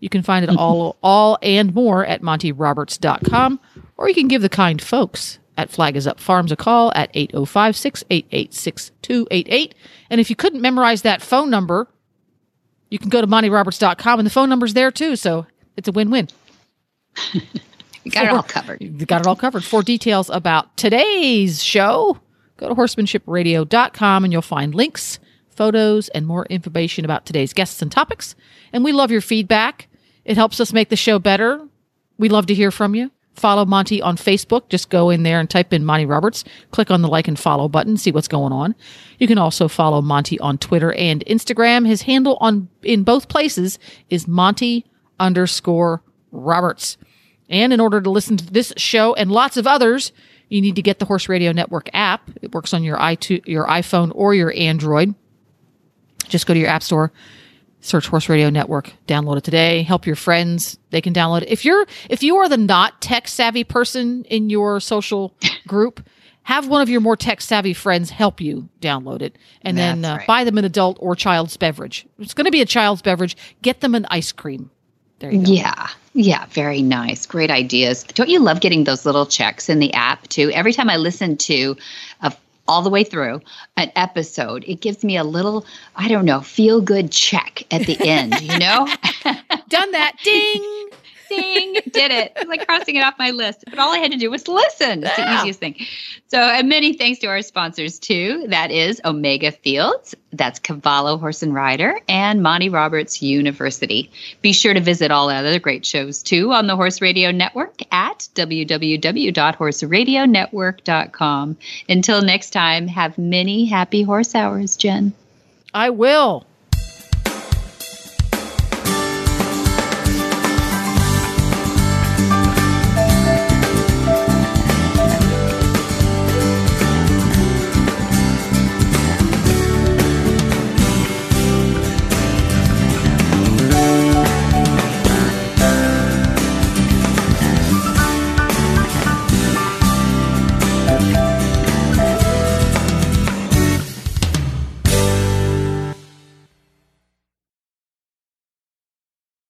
C: you can find it all, all and more at montyroberts.com, or you can give the kind folks at Flag is Up Farms a call at 805 688 6288. And if you couldn't memorize that phone number, you can go to montyroberts.com, and the phone number's there too. So it's a win win.
B: You got for, it all covered.
C: You got it all covered. For details about today's show, go to horsemanshipradio.com and you'll find links, photos, and more information about today's guests and topics. And we love your feedback. It helps us make the show better. We love to hear from you. Follow Monty on Facebook. Just go in there and type in Monty Roberts. Click on the like and follow button, see what's going on. You can also follow Monty on Twitter and Instagram. His handle on in both places is Monty underscore Roberts. And in order to listen to this show and lots of others, you need to get the Horse Radio Network app. It works on your iTunes, your iPhone or your Android. Just go to your app store, search Horse Radio Network, download it today. Help your friends; they can download it. If you're if you are the not tech savvy person in your social group, have one of your more tech savvy friends help you download it, and That's then uh, right. buy them an adult or child's beverage. It's going to be a child's beverage. Get them an ice cream. There you go.
B: Yeah. Yeah, very nice. Great ideas. Don't you love getting those little checks in the app too? Every time I listen to a all the way through an episode, it gives me a little, I don't know, feel good check at the end, you know?
C: Done that. Ding.
B: Ding, did it. It's like crossing it off my list. But all I had to do was listen. It's the easiest thing. So, and many thanks to our sponsors too. That is Omega Fields, that's Cavallo Horse and Rider, and Monty Roberts University. Be sure to visit all other great shows too on the Horse Radio Network at www.horseradionetwork.com. Until next time, have many happy horse hours, Jen.
C: I will.